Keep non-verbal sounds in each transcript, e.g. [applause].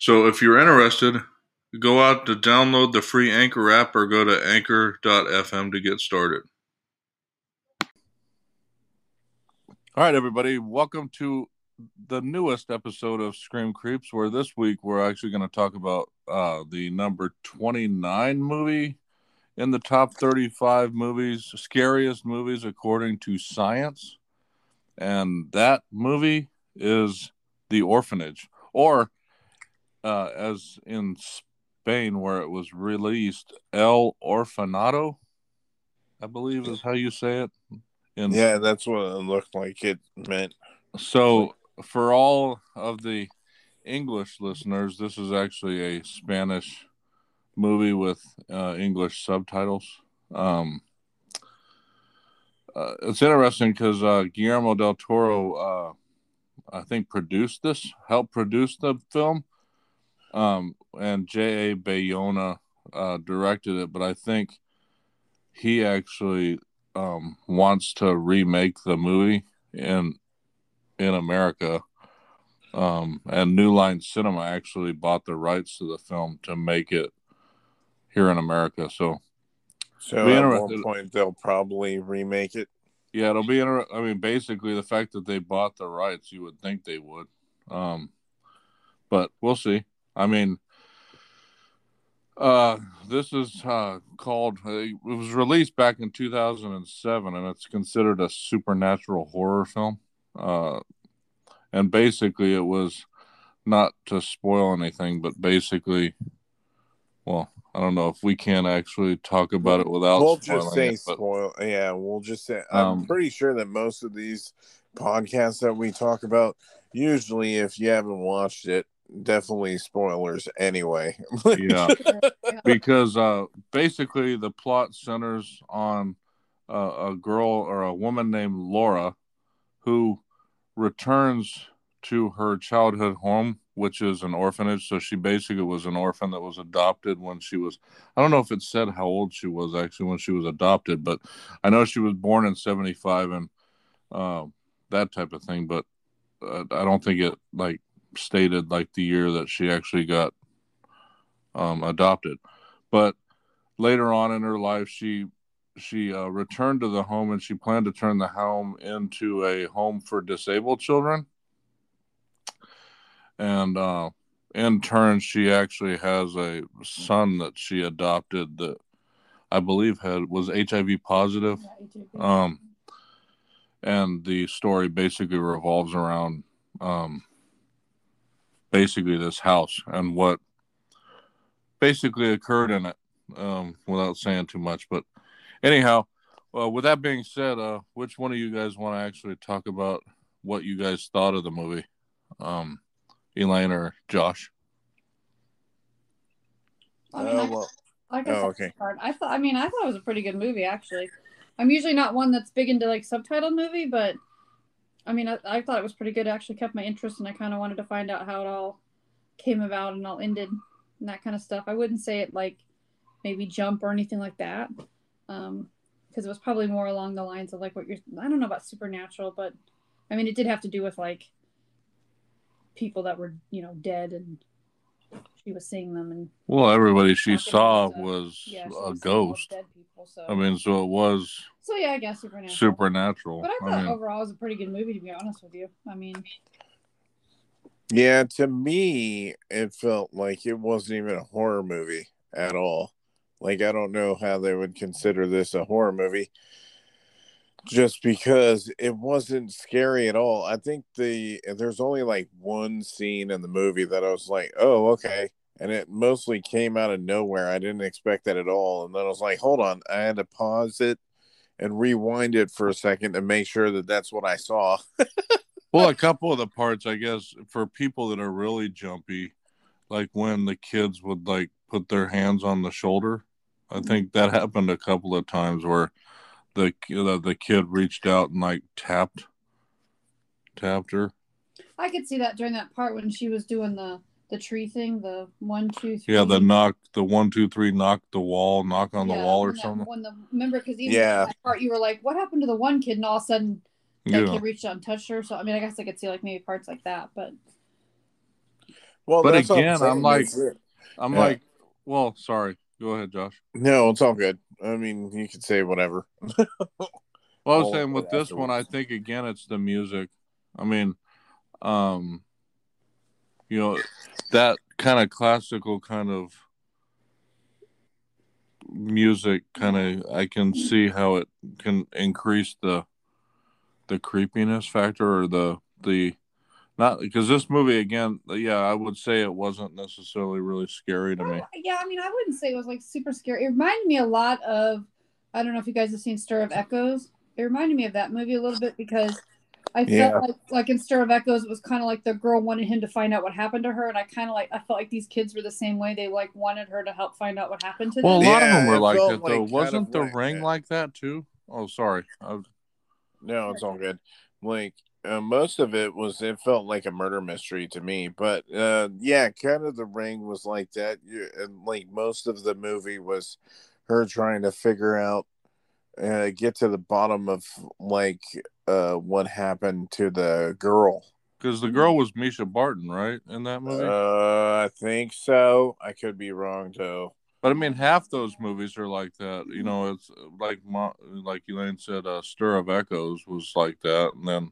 So if you're interested, go out to download the free Anchor app or go to anchor.fm to get started. All right, everybody, welcome to the newest episode of Scream Creeps, where this week we're actually going to talk about uh, the number 29 movie in the top 35 movies, scariest movies according to science. And that movie is The Orphanage, or uh, as in Spain, where it was released, El Orfanato, I believe is how you say it. In, Yeah, that's what it looked like it meant. So, for all of the English listeners, this is actually a Spanish movie with uh, English subtitles. Um, uh, it's interesting because uh, Guillermo del Toro, uh, I think, produced this, helped produce the film, um, and J.A. Bayona uh, directed it. But I think he actually um, wants to remake the movie in in America. Um, and New Line Cinema actually bought the rights to the film to make it here in America. So So at interested- one point they'll probably remake it. yeah, it'll be inter- I mean, basically the fact that they bought the rights, you would think they would. Um, but we'll see. I mean, uh, this is uh, called. Uh, it was released back in 2007, and it's considered a supernatural horror film. Uh, and basically, it was not to spoil anything, but basically, well, I don't know if we can actually talk about it without we'll spoiling just say it, but- spoil. Yeah, we'll just say. I'm Um, pretty sure that most of these podcasts that we talk about, usually, if you haven't watched it, definitely spoilers anyway. [laughs] yeah. because uh, basically the plot centers on uh, a girl or a woman named Laura who returns to her childhood home, which is an orphanage. So she basically was an orphan that was adopted when she was, I don't know if it said how old she was actually when she was adopted, but I know she was born in 75 and uh, that type of thing. But uh, I don't think it like stated like the year that she actually got um, adopted. But later on in her life, she she uh, returned to the home and she planned to turn the home into a home for disabled children. And uh, in turn, she actually has a son that she adopted that I believe had was HIV positive. Um, and the story basically revolves around um, basically this house and what basically occurred in it um, without saying too much. But anyhow, uh, with that being said, uh, which one of you guys want to actually talk about what you guys thought of the movie? Um, Elaine or Josh? I mean, Uh, I, well, like I oh, said, okay. I thought. I mean, I thought it was a pretty good movie. Actually, I'm usually not one that's big into like subtitle movie, but I mean, I, I thought it was pretty good. It actually kept my interest, and I kind of wanted to find out how it all came about and all ended and that kind of stuff. I wouldn't say it like maybe jump or anything like that, um, because it was probably more along the lines of like what you're. I don't know about supernatural, but I mean, it did have to do with like people that were you know dead and she was seeing them and Well, everybody she saw about, was yeah, she a was ghost. dead people. So I mean, so it was so yeah, I guess supernatural. supernatural. But I I thought mean, overall it was a pretty good movie, to be honest with you. I mean, Yeah, to me, it felt like it wasn't even a horror movie at all. Like, I don't know how they would consider this a horror movie just because it wasn't scary at all. I think the there's only like one scene in the movie that I was like, oh, okay. And it mostly came out of nowhere. I didn't expect that at all. And then I was like, hold on. I had to pause it and rewind it for a second to make sure that that's what I saw. [laughs] well, a couple of the parts, I guess, for people that are really jumpy, like when the kids would like put their hands on the shoulder. I mm-hmm. think that happened a couple of times where the the, the kid reached out and like tapped tapped her. I could see that during that part when she was doing the the tree thing, the one, two, three. Yeah, the knock, the one, two, three, knock the wall, knock on the Yeah, wall or that- something. When the remember because even Yeah. that part you were like, what happened to the one kid? And all of a sudden that Yeah. kid reached out and touched her. So I mean, I guess I could see like maybe parts like that, but Well, But that's what again, I'm like- I'm Yeah. like, well, sorry. Go ahead, Josh. no, it's all good. I mean, you could say whatever. [laughs] Well, I was saying with this one, I think again it's the music. I mean, um, you know, that kind of classical kind of music kind of I can see how it can increase the the creepiness factor or the the not because this movie again, uh, yeah, I would say it wasn't necessarily really scary to me. Well, yeah, I mean, I wouldn't say it was like super scary. It reminded me a lot of I don't know if you guys have seen Stir of Echoes. It reminded me of that movie a little bit because I felt Yeah. like like in Stir of Echoes it was kind of like the girl wanted him to find out what happened to her, and I kind of like I felt like these kids were the same way. They like wanted her to help find out what happened to them. Well, a lot of them were like that though. like Wasn't the like ring that. like that too? Oh, sorry. I, No, it's all good. Like uh, most of it was, it felt like a murder mystery to me. But uh, yeah, kind of the ring was like that. You, and like most of the movie was her trying to figure out, uh, get to the bottom of like uh, what happened to the girl. Because the girl was Mischa Barton, right, in that movie. Uh, I think so. I could be wrong though. but I mean, half those movies are like that. You know, it's like like Elaine said, uh, "Stir of Echoes" was like that, and then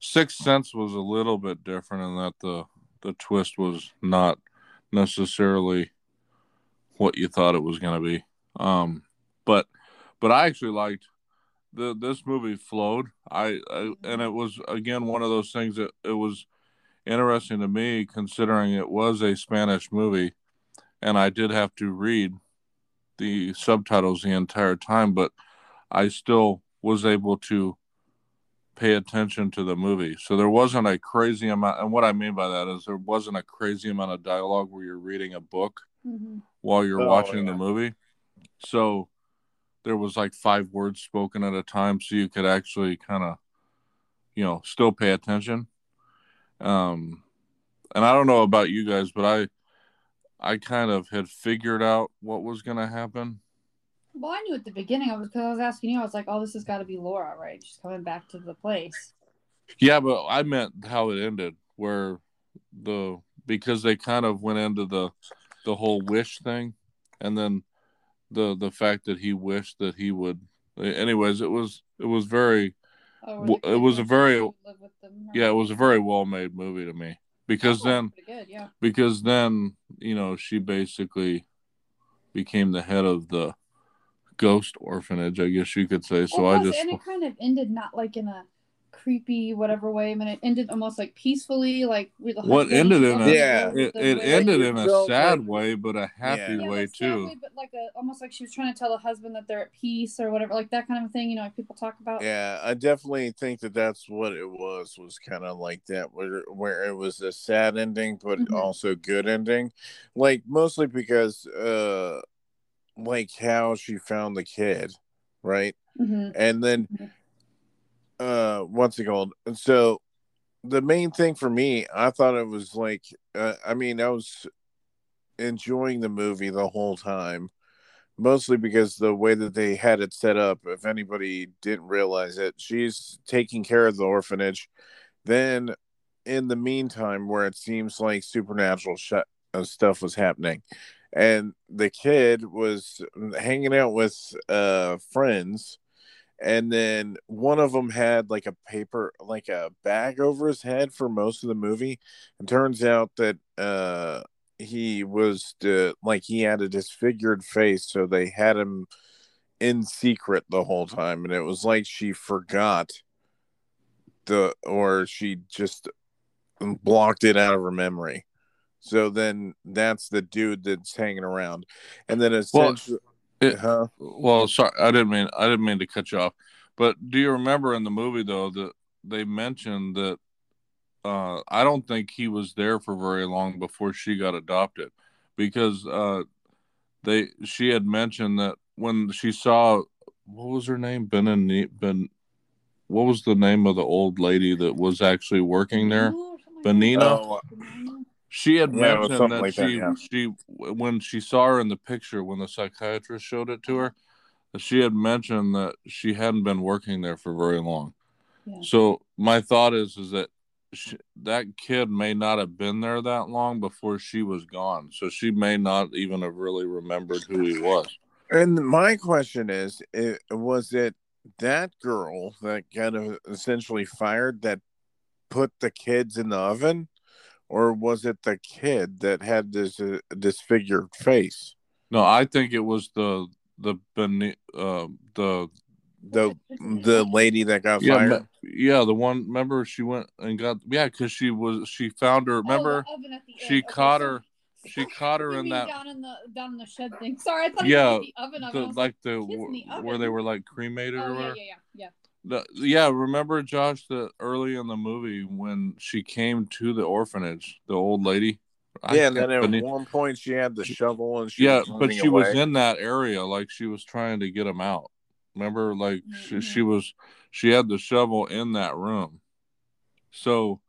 Sixth Sense was a little bit different in that the the twist was not necessarily what you thought it was going to be. Um, but but I actually liked the this movie flowed. I, I and it was again one of those things that it was interesting to me considering it was a Spanish movie and I did have to read the subtitles the entire time, but I still was able to pay attention to the movie. So there wasn't a crazy amount and what I mean by that is there wasn't a crazy amount of dialogue where you're reading a book Mhm. while you're Oh, watching yeah. the movie. So there was like five words spoken at a time so you could actually kind of you know still pay attention. Um and I don't know about you guys, but I I kind of had figured out what was going to happen. Well, I knew at the beginning. I was because I was asking you. I was like, "Oh, this has got to be Laura, right? She's coming back to the place." Yeah, but I meant how it ended where the because they kind of went into the the whole wish thing and then the the fact that he wished that he would anyways it was it was very Oh, the it was a very- them, yeah it was a very well made movie to me because Oh, then good, yeah. because then you know she basically became the head of the ghost orphanage i guess you could say so Well, i just and it kind of ended not like in a creepy whatever way. I mean, it ended almost like peacefully, like with the What ended in a- Yeah. it, it ended you in a sad like- way but a happy Yeah. yeah, way like sad too way, but like a almost like she was trying to tell the husband that they're at peace or whatever, like that kind of thing. You know, like people talk about. Yeah, I definitely think that that's what it was. Was kind of like that, where where it was a sad ending, but Mhm. also good ending. Like mostly because, uh, like how she found the kid, right? Mhm. And then, Mhm. uh, what's it called? And so, the main thing for me, I thought it was like, uh, I mean, I was enjoying the movie the whole time mostly because the way that they had it set up if anybody didn't realize it she's taking care of the orphanage then in the meantime where it seems like supernatural sh- uh, stuff was happening and the kid was hanging out with uh friends and then one of them had like a paper like a bag over his head for most of the movie. And turns out that uh he was uh, like he had a disfigured face so they had him in secret the whole time and it was like she forgot the or she just blocked it out of her memory so then that's the dude that's hanging around and then essentially it- huh? Well, sorry, I didn't mean I didn't mean to cut you off. But do you remember in the movie though that they mentioned that uh, I don't think he was there for very long before she got adopted, because uh, they she had mentioned that when she saw what was her name Ben Ben what was the name of the old lady that was actually working there Benigna. Oh, She had Yeah, mentioned that like she that, yeah. she when she saw her in the picture when the psychiatrist showed it to her, she had mentioned that she hadn't been working there for very long. Yeah. So my thought is is that she, that kid may not have been there that long before she was gone. So she may not even have really remembered who he was. And my question is, it, was it that girl that got uh, essentially fired that put the kids in the oven, or was it the kid that had this uh, disfigured face? No, I think it was the the uh, the The the lady that got yeah fired. me- yeah the one. Remember she went and got yeah because she was she found her. Remember Oh, the oven at the she. Okay, caught so- her she [laughs] caught her in that down in the down in the shed thing. Sorry, I thought Yeah, it was the oven. oven. I the, was like the kids the where they were like cremated or oh yeah, whatever. yeah, yeah, yeah. The- yeah, remember Josh that early in the movie when she came to the orphanage, the old lady. I yeah, and then at Beni- one point she had the shovel and she yeah, was but running she was in that area, like she was trying to get him out. Remember, like she, Mhm. she was, she had the shovel in that room. So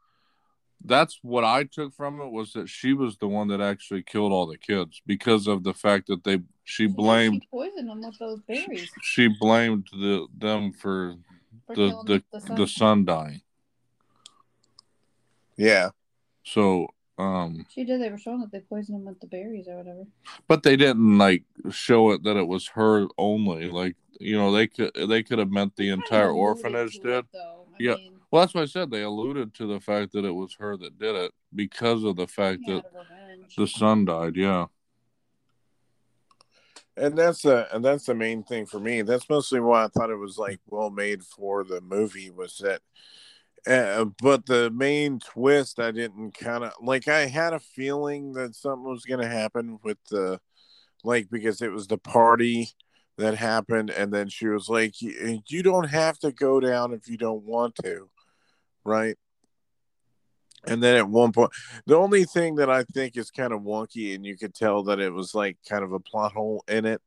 that's what I took from it was that she was the one that actually killed all the kids because of the fact that they she Yeah, blamed She poisoned them with those berries. she blamed the them for for the the the son. the son dying. Yeah, So um She did. They were showing that they poisoned him with the berries or whatever. but they didn't like show it that it was her only like you know they could they could have meant the They entire orphanage did it, Yeah. mean, well that's what i said they alluded to the fact that it was her that did it because of the fact that out of revenge. the son died yeah and that's the and that's the main thing for me. That's mostly why I thought it was like well made for the movie was that. Uh, but the main twist, I didn't kind of like. I had a feeling that something was going to happen with the, like, because it was the party that happened, and then she was like, "You you don't have to go down if you don't want to," right? And then at one point, the only thing that I think is kind of wonky, and you could tell that it was like kind of a plot hole in it,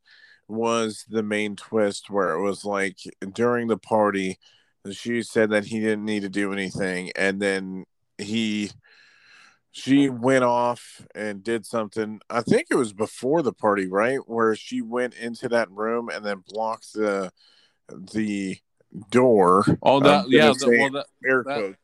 was the main twist where it was like during the party, she said that he didn't need to do anything, and then he, she went off and did something. I think it was before the party, right, where she went into that room and then blocked the the door. oh that gonna yeah say well that air that-.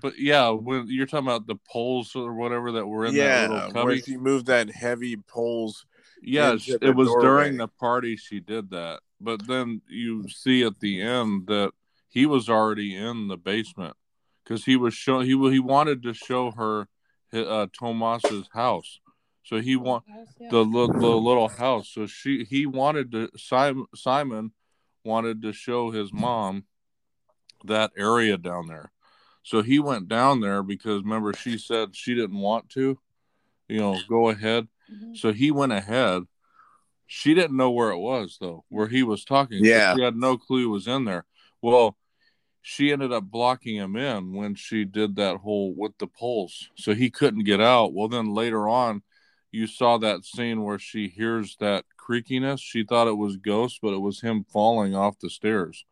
But yeah when you're talking about the poles or whatever that were in that yeah, little where cubby she moved that heavy poles. Yes, it was doorway. during the party she did that but then you see at the end that he was already in the basement because he was show he he wanted to show her uh, Tomas's house so he want the, the little house. So she he wanted to Simon Simon wanted to show his mom that area down there. So he went down there because remember she said she didn't want to, you know, go ahead. Mhm. So he went ahead. She didn't know where it was though, where he was talking. Yeah. she had no clue he was in there. Well, she ended up blocking him in when she did that whole with the poles. So he couldn't get out. Well, then later on, you saw that scene where she hears that creakiness. She thought it was ghosts, but it was him falling off the stairs.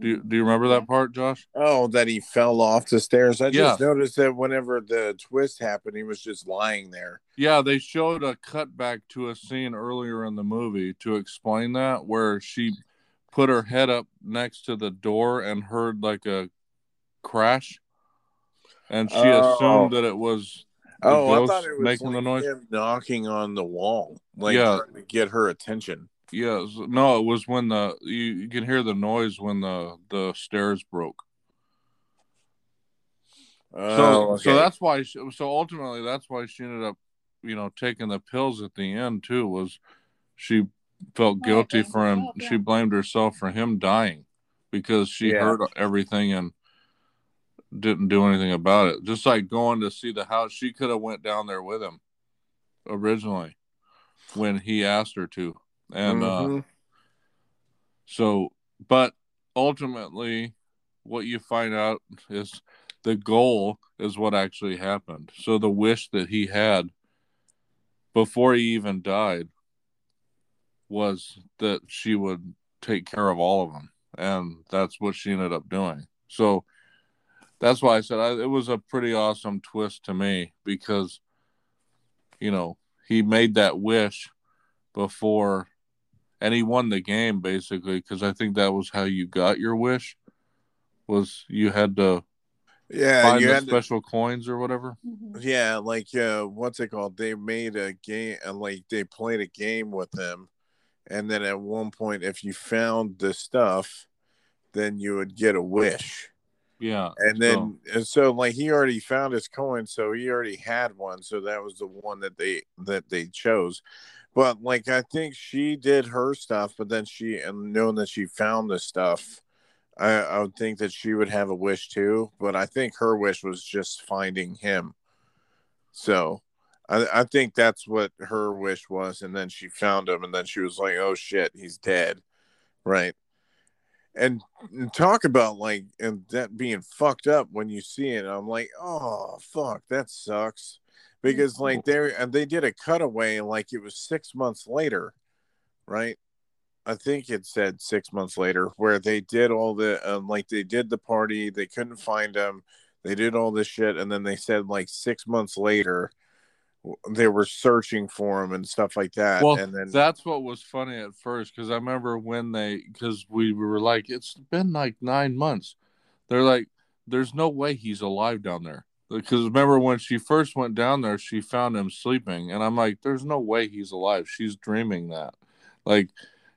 Do you, do you remember that part, Josh? Oh, that he fell off the stairs. I just noticed that whenever the twist happened, he was just lying there. Yeah, they showed a cutback to a scene earlier in the movie to explain that, where she put her head up next to the door and heard like a crash, and she Oh. assumed that it was Oh, I thought it was making like the noise. him knocking on the wall, like Yeah. to get her attention. Yeah, s- no, it was when the you, you can hear the noise when the the stairs broke. Uh, so Oh, so okay. that's why she, so ultimately that's why she ended up you know taking the pills at the end too was she felt Right, guilty blamed for him herself, yeah. she blamed herself for him dying because she Yeah. heard everything and didn't do anything about it just like going to see the house she could have went down there with him originally when he asked her to and uh Mhm. so but ultimately what you find out is the goal is what actually happened. So the wish that he had before he even died was that she would take care of all of them, and that's what she ended up doing. So that's why I said I, it was a pretty awesome twist to me because, you know, he made that wish before, and he won the game basically because I think that was how you got your wish, was you had to Yeah, find you the had to- special coins or whatever. Mhm. Yeah, like uh what's it called? They made a game and like they played a game with them. And then at one point if you found the stuff, then you would get a wish. Yeah, And then and so like he already found his coin, so he already had one, so that was the one that they that they chose. But like I think she did her stuff, but then she and knowing that she found the stuff, I, I would think that she would have a wish too. But I think her wish was just finding him. So I, I think that's what her wish was, and then she found him, and then she was like, "Oh shit, he's dead," right? And talk about like and that being fucked up when you see it. I'm like, "Oh fuck, that sucks," because like they and they did a cutaway like it was six months later, right? I think it said six months later where they did all the um, like they did the party, they couldn't find him, they did all this shit, and then they said like six months later they were searching for him and stuff like that. well, and then that's what was funny at first because I remember when they because we were like, it's been like nine months. They're like, there's no way he's alive down there. Because remember when she first went down there, she found him sleeping, and I'm like, there's no way he's alive. She's dreaming that, like,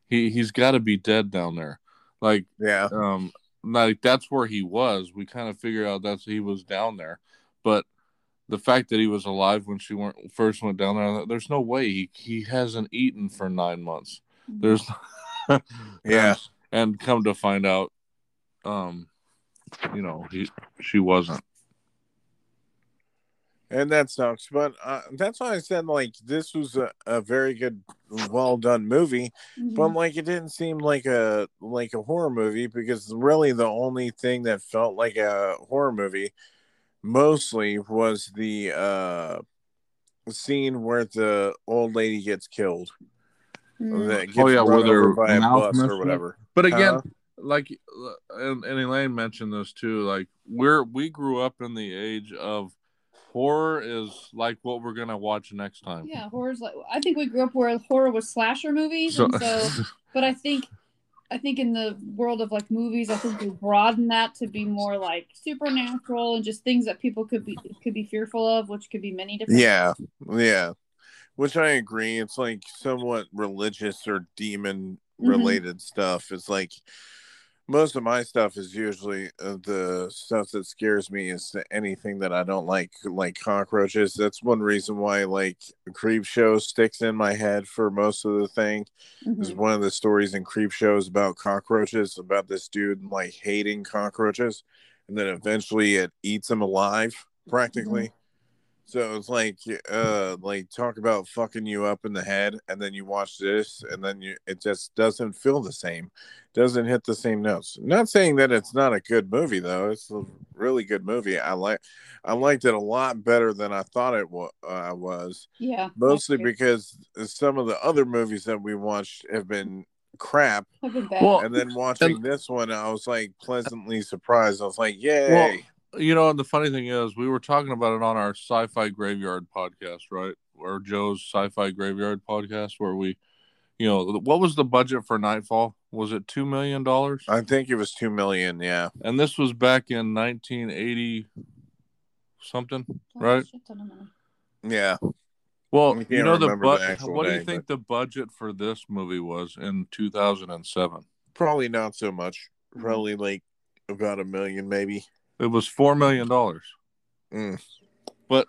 he he's got to be dead down there. Like, yeah, um, like that's where he was. We kind of figured out that's he was down there, but the fact that he was alive when she went first went down there, there's no way he he hasn't eaten for nine months. There's [laughs] Yeah. and, and come to find out, um, you know, he she wasn't. And that sucks. But uh, that's why I said like this was a, a very good, well done movie. Mhm. but like it didn't seem like a like a horror movie because really the only thing that felt like a horror movie mostly was the uh scene where the old lady gets killed Mhm. that gets Oh, yeah, run where their by a bus or whatever But again, Huh? like, and, and Elaine mentioned this too. Like, we're we grew up in the age of horror is like what we're gonna watch next time. Yeah, horror's like I think we grew up where horror was slasher movies, So, and so [laughs] but I think I think in the world of like movies, I think we broaden that to be more like supernatural and just things that people could be could be fearful of, which could be many different. yeah yeah which i agree it's like somewhat religious or demon Mm-hmm. related stuff it's like most of my stuff is usually uh, the stuff that scares me is anything that i don't like like cockroaches that's one reason why like Creepshow sticks in my head for most of the thing is Mhm. one of the stories in Creepshow's about cockroaches about this dude like hating cockroaches and then eventually it eats him alive practically so it's like uh like talk about fucking you up in the head and then you watch this and then you it just doesn't feel the same doesn't hit the same notes. Not saying that it's not a good movie though. It's a really good movie. I like i liked it a lot better than i thought it wa- uh, was Yeah, mostly because some of the other movies that we watched have been crap. Been bad. Well, and then watching this one i was like pleasantly surprised. I was like yay you know, and the funny thing is, we were talking about it on our Sci-Fi Graveyard podcast, right? Or Joe's Sci-Fi Graveyard podcast, where we, you know, what was the budget for Nightfall? Was it two million dollars? i think it was two million yeah And this was back in 1980 something, Oh, right? shit ton of money. yeah Well, you know the, remember the bu- actual what do day, you think the budget for this movie was in 2007? probably not so much Mm-hmm. probably like about a million maybe It was four million dollars. Mm. But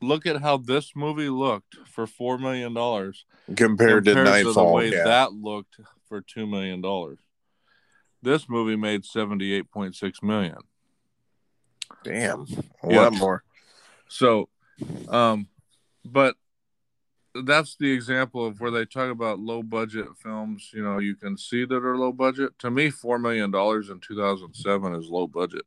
look at how this movie looked for four million dollars compared, to the way yeah. that looked for two million dollars. This movie made seventy-eight point six million. damn a Yeah. lot more So, um, but that's the example of where they talk about low budget films. You know, you can see that are low budget. To me, four million dollars in two thousand seven is low budget.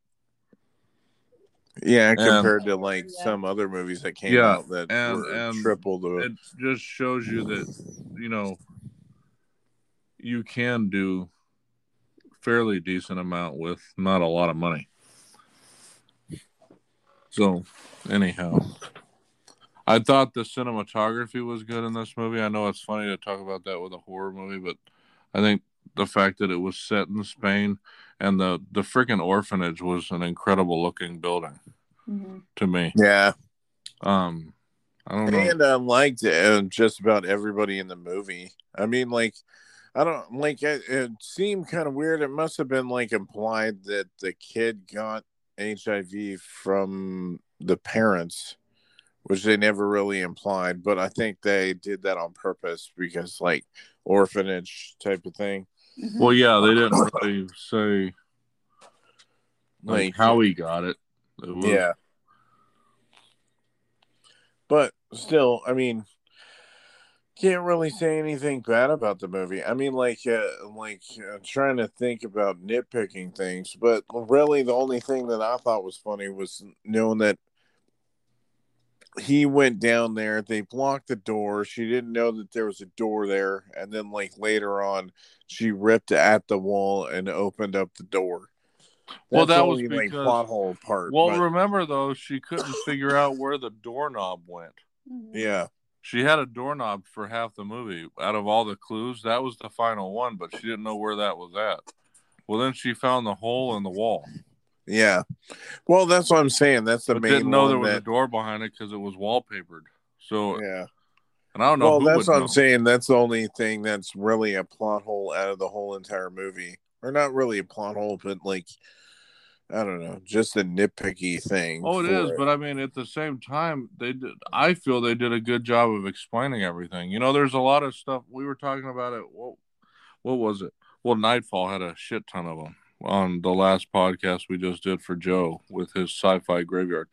Yeah, And- compared to like Yeah. some other movies that came Yeah, out that and- were and triple the. It just shows you that you know you can do fairly decent amount with not a lot of money. So, anyhow, I thought the cinematography was good in this movie. I know it's funny to talk about that with a horror movie, but I think the fact that it was set in Spain and the the freaking orphanage was an incredible looking building hmm to me. yeah, Um, I don't know. and I liked uh, just about everybody in the movie. I mean, like, I don't like it. It seemed kind of weird. It must have been like implied that the kid got HIV from the parents, which they never really implied. But I think they did that on purpose because, like, orphanage type of thing. hmm Well, yeah, they didn't really say like, Like- how he got it. It was- Yeah. But still, I mean, can't really say anything bad about the movie. I mean, like, uh, like uh, trying to think about nitpicking things, but really, the only thing that I thought was funny was knowing that he went down there. They blocked the door. She didn't know that there was a door there, and then, like later on, she ripped at the wall and opened up the door. Well, That's that was only, like plot hole part. Well, but- remember though, she couldn't figure out where the doorknob went. Mhm. yeah. She had a doorknob for half the movie. Out of all the clues, that was the final one, but she didn't know where that was at. Well, then she found the hole in the wall, Yeah. Well, that's what I'm saying. That's the but main didn't know there was a door behind it because it was wallpapered. So, Yeah. and I don't know. Well, that's what know. I'm saying. That's the only thing that's really a plot hole out of the whole entire movie. Or not really a plot hole, but like I don't know, just a nitpicky thing. Oh, it but I mean, at the same time, they did. I feel they did a good job of explaining everything. You know, there's a lot of stuff we were talking about. It. What, what was it? Well, Nightfall had a shit ton of them on the last podcast we just did for Joe with his sci-fi graveyard.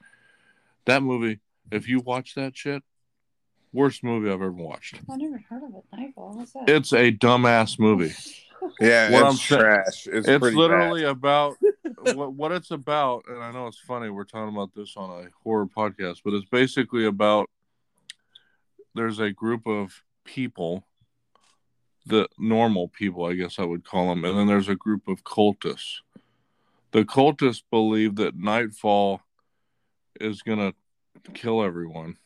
That movie, if you watch that shit, worst movie I've ever watched. I never heard of it. Nightfall. What's that? It's a dumbass movie. [laughs] yeah, what it's I'm saying- trash. It's, it's pretty literally about [laughs] what, what it's about and i know it's funny we're talking about this on a horror podcast but it's basically about there's a group of people the normal people i guess i would call them. And then there's a group of cultists. The cultists believe that nightfall is going to kill everyone.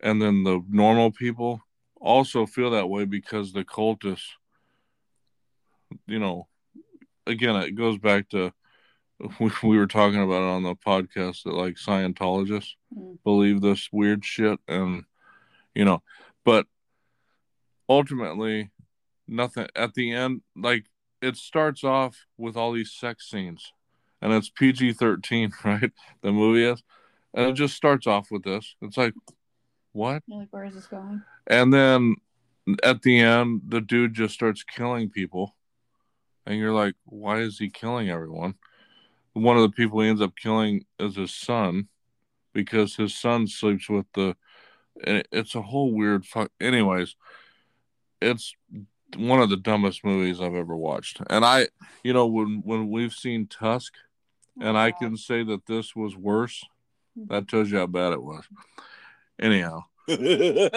And then the normal people also feel that way because the cultists you know again it goes back to [laughs] we, we were talking about it on the podcast that like scientologists Mm. believe this weird shit and you know but ultimately nothing at the end like it starts off with all these sex scenes and it's pg-13 [laughs] right the movie is and it just starts off with this it's like what You're like, where is this going? and then at the end, the dude just starts killing people. And you're like, why is he killing everyone? One of the people he ends up killing is his son because his son sleeps with the. and It's a whole weird fuck. Anyways, it's one of the dumbest movies I've ever watched. And I, you know, when when we've seen Tusk, and I can say that this was worse, mm-hmm. that tells you how bad it was. Anyhow, [laughs] [laughs] yeah,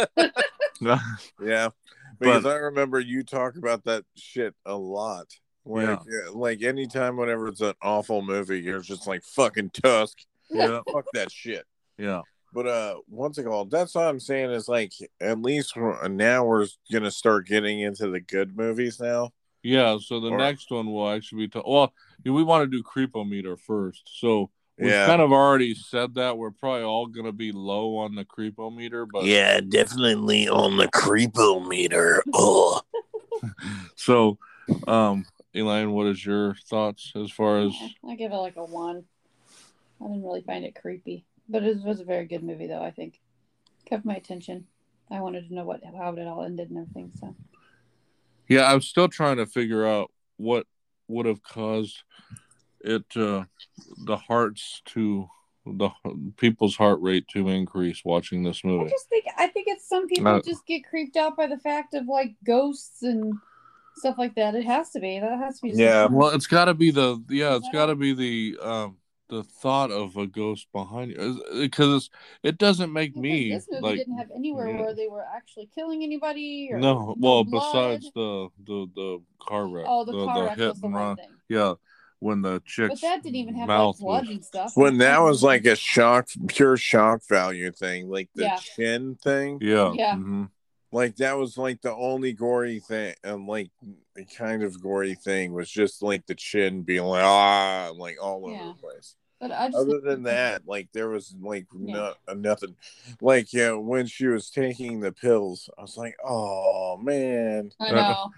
because But- I remember you talk about that shit a lot. Like, yeah, uh, like anytime, whenever it's an awful movie, you're just like fucking Tusk. yeah, Fuck that shit. yeah. But uh, what's it called? That's what I'm saying. Is like at least now we're gonna start getting into the good movies now. Yeah, so the Or- next one will actually be to- well, we want to do creepometer first. So we've Yeah. kind of already said that we're probably all going to be low on the creepometer, but Yeah, definitely on the creepometer. Oh, [laughs] so um Elaine, what is your thoughts as far as I give it like a one. I didn't really find it creepy, but it was a very good movie, though. I think kept my attention. I wanted to know what how it all ended and everything. So Yeah, I'm still trying to figure out what would have caused it uh the hearts to the people's heart rate to increase watching this movie. I just think I think it's some people Uh, just get creeped out by the fact of like ghosts and stuff like that. It has to be. That has to be. Yeah. something. Well, it's got to be the yeah, it's got to be the um the thought of a ghost behind you because it doesn't make Because me this movie like didn't have anywhere yeah. where they were actually killing anybody. Or no. Well, blood. besides the the the car wreck, oh, the, car wreck hit was the and one run. thing. Yeah, when the chick But that didn't even have mouth like blood was- and stuff. When that was like a shock, pure shock value thing, like the Yeah. chin thing. yeah Yeah. mhm. Like that was like the only gory thing, and like the kind of gory thing was just like the chin being like ah, like all over the place. But I just Other than that, like there was like Yeah. no, nothing. Like yeah, when she was taking the pills, I was like, oh man. I [laughs] know.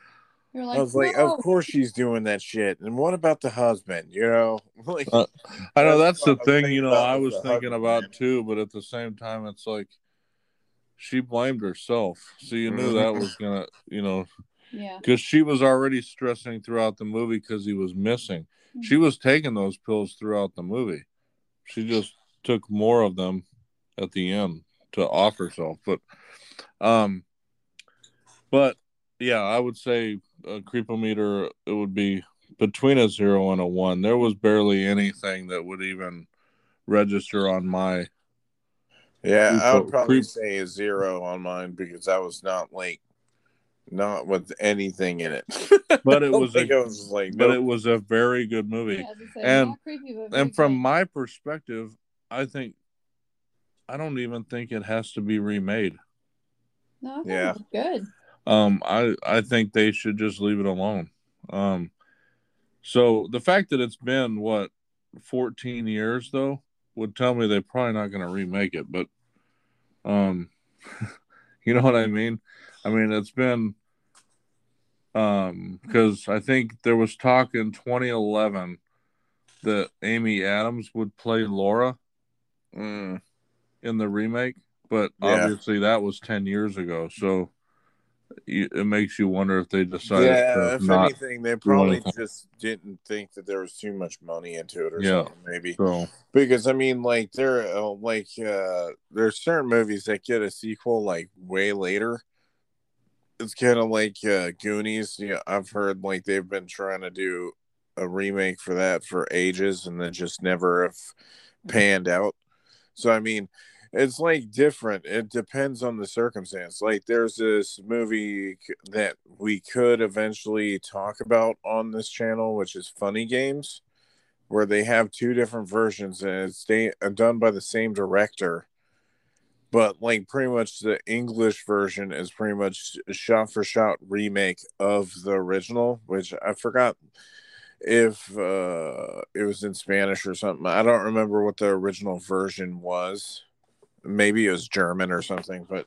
You're like, I was like, no. of course she's doing that shit. And what about the husband? You know, [laughs] like Uh, I know That's that's the what I was thing. You know, I was thinking husband, about man. too, but at the same time, it's like she blamed herself. So you knew that was gonna, you know, yeah. because she was already stressing throughout the movie because he was missing. She Mm-hmm. was taking those pills throughout the movie. She just took more of them at the end to off herself. But, um, but yeah, I would say a creepometer it would be between a zero and a one. There was barely anything that would even register on my. Yeah, I would probably creep- say a zero on mine because I was not like not with anything in it. [laughs] But it was think a- I was like, But nope. it was a very good movie. Yeah, say, And- creepy, but very and from my perspective, I think I don't even think it has to be remade. no, Yeah. good. Um, I I think they should just leave it alone. Um, so the fact that it's been what 14 years though would tell me they're probably not going to remake it. But um, [laughs] you know what I mean? I mean it's been um because I think there was talk in 2011 that Amy Adams would play Laura Mm, in the remake, but Yeah. obviously that was 10 years ago. So it makes you wonder if they decided yeah, if anything, they probably just didn't think that there was too much money into it or Yeah. something, maybe. So Because I mean, like there, uh, like uh, there's certain movies that get a sequel like way later. It's kind of like uh, Goonies. Yeah, I've heard like they've been trying to do a remake for that for ages, and then just never have panned out. So I mean, it's like different. It depends on the circumstance. Like there's this movie that we could eventually talk about on this channel, which is Funny Games where they have two different versions and it's they, uh, done by the same director but like pretty much the english version is pretty much shot for shot remake of the original which i forgot if uh it was in spanish or something i don't remember what the original version was maybe it was german or something but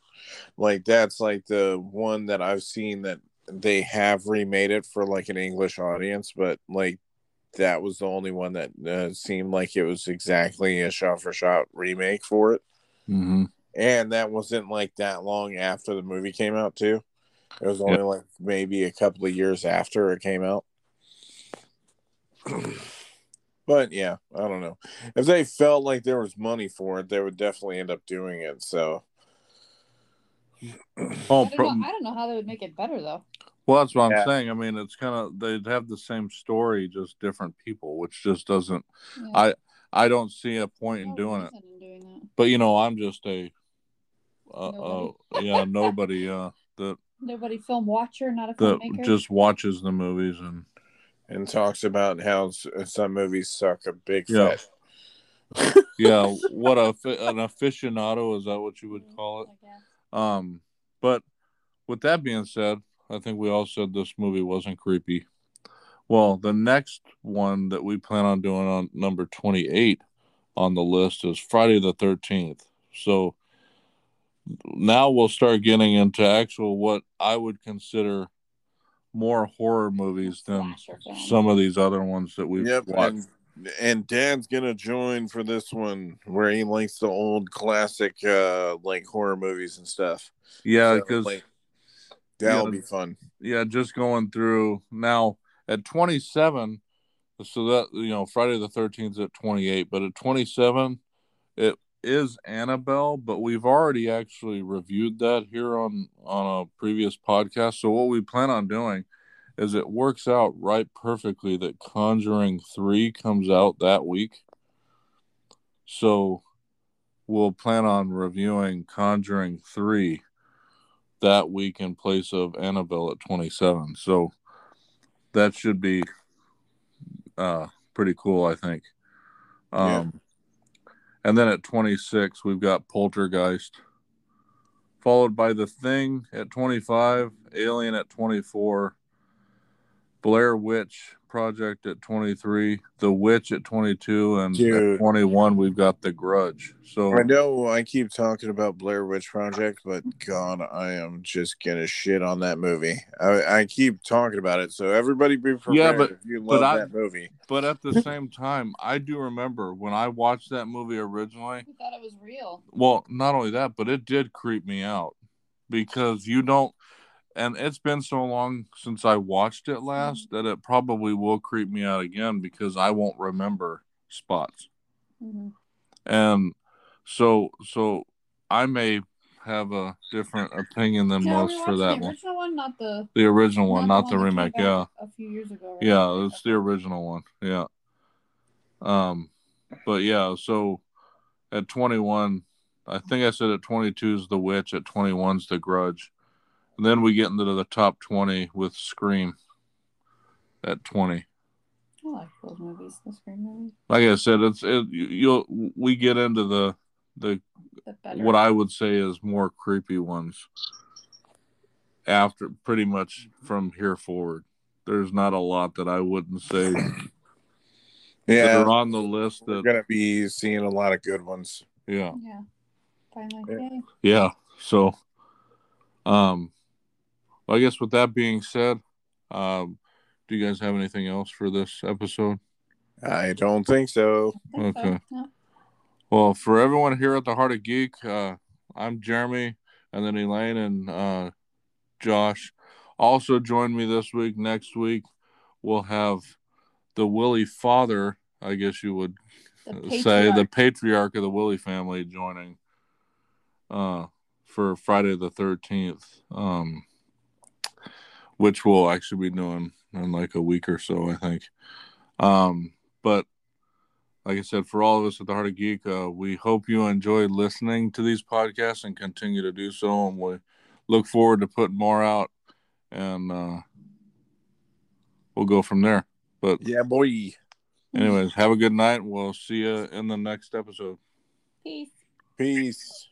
like that's like the one that i've seen that they have remade it for like an english audience but like that was the only one that uh, seemed like it was exactly a shot for shot remake for it. mhm. And that wasn't like that long after the movie came out, too. It was only like maybe a couple of years after it came out. [clears throat] but yeah, I don't know. If they felt like there was money for it, they would definitely end up doing it. So, [clears throat] oh, I, don't know, I don't know how they would make it better though. well, that's what I'm saying. I mean, it's kind of they'd have the same story, just different people, which just doesn't. Yeah. I I don't see a point in doing it. in doing that. But you know, I'm just a. Uh, uh, yeah, nobody uh, that Nobody film watcher, not a that filmmaker. just watches the movies and and talks about how some movies suck a big Yeah. fat. [laughs] [laughs] yeah, what a an aficionado is that what you would call it? Um, but with that being said, I think we all said this movie wasn't creepy. Well, the next one that we plan on doing on number 28 on the list is Friday the 13th. So now we'll start getting into actual what I would consider more horror movies than some of these other ones that we've Yep, watched. and and Dad's gonna join for this one where he likes the old classic uh like horror movies and stuff. yeah, So, because like, that'll Yeah. be fun. yeah, just going through now at 27. So that you know, Friday the 13th is at 28, but at 27, it is Annabelle, but we've already actually reviewed that here on on a previous podcast. So what we plan on doing is it works out right perfectly that Conjuring 3 comes out that week. So we'll plan on reviewing Conjuring 3 that week in place of Annabelle at 27. So that should be uh, pretty cool, I think. Um, And then at 26, we've got Poltergeist, followed by The Thing at 25, Alien at 24, Blair Witch Project at 23, The Witch at 22, and Dude. at 21, we've got The Grudge. So I know I keep talking about Blair Witch Project, but God, I am just gonna shit on that movie. I, I keep talking about it, so everybody be prepared. Yeah, but- if you but love I- that movie, But at the [laughs] same time, I do remember when I watched that movie originally. I thought it was real. Well, not only that, but it did creep me out because you don't, and it's been so long since I watched it last that it probably will creep me out again because I won't remember spots. hmm And so, so I may have a different opinion than Yeah, most for that the one. one, not the The original one, not the one came remake. Yeah. A few years ago. right? Yeah, it's the original one. Yeah. Um, but yeah, so at 21, I think I said at 22 is The Witch, at 21 is The Grudge. And then we get into the top 20 with Scream at 20. I like those movies, the Scream movies. Like I said, it's it, you- you'll we get into the the The what I would say is more creepy ones after pretty much from here forward. There's not a lot that I wouldn't say that yeah, are on the list That, we're gonna be seeing a lot of good ones. yeah. Yeah. Finally. Yeah. Yeah. So, um, well, I guess with that being said, um, do you guys have anything else for this episode? I don't think so. I think so. Okay. Well, for everyone here at the Heart of Geek, uh, I'm Jeremy, and then Elaine and uh, Josh. Also, join me this week. Next week, we'll have the Willie father, I guess you would The [laughs] say, the patriarch. patriarch of the Willie family joining uh, for Friday the 13th, um, which we'll actually be doing in like a week or so, I think. Um, but like I said, for all of us at the Heart of Geek, uh, we hope you enjoyed listening to these podcasts and continue to do so. And we look forward to putting more out, and uh, we'll go from there. But Yeah, boy. anyways, have a good night. We'll see you in the next episode. Peace. Peace.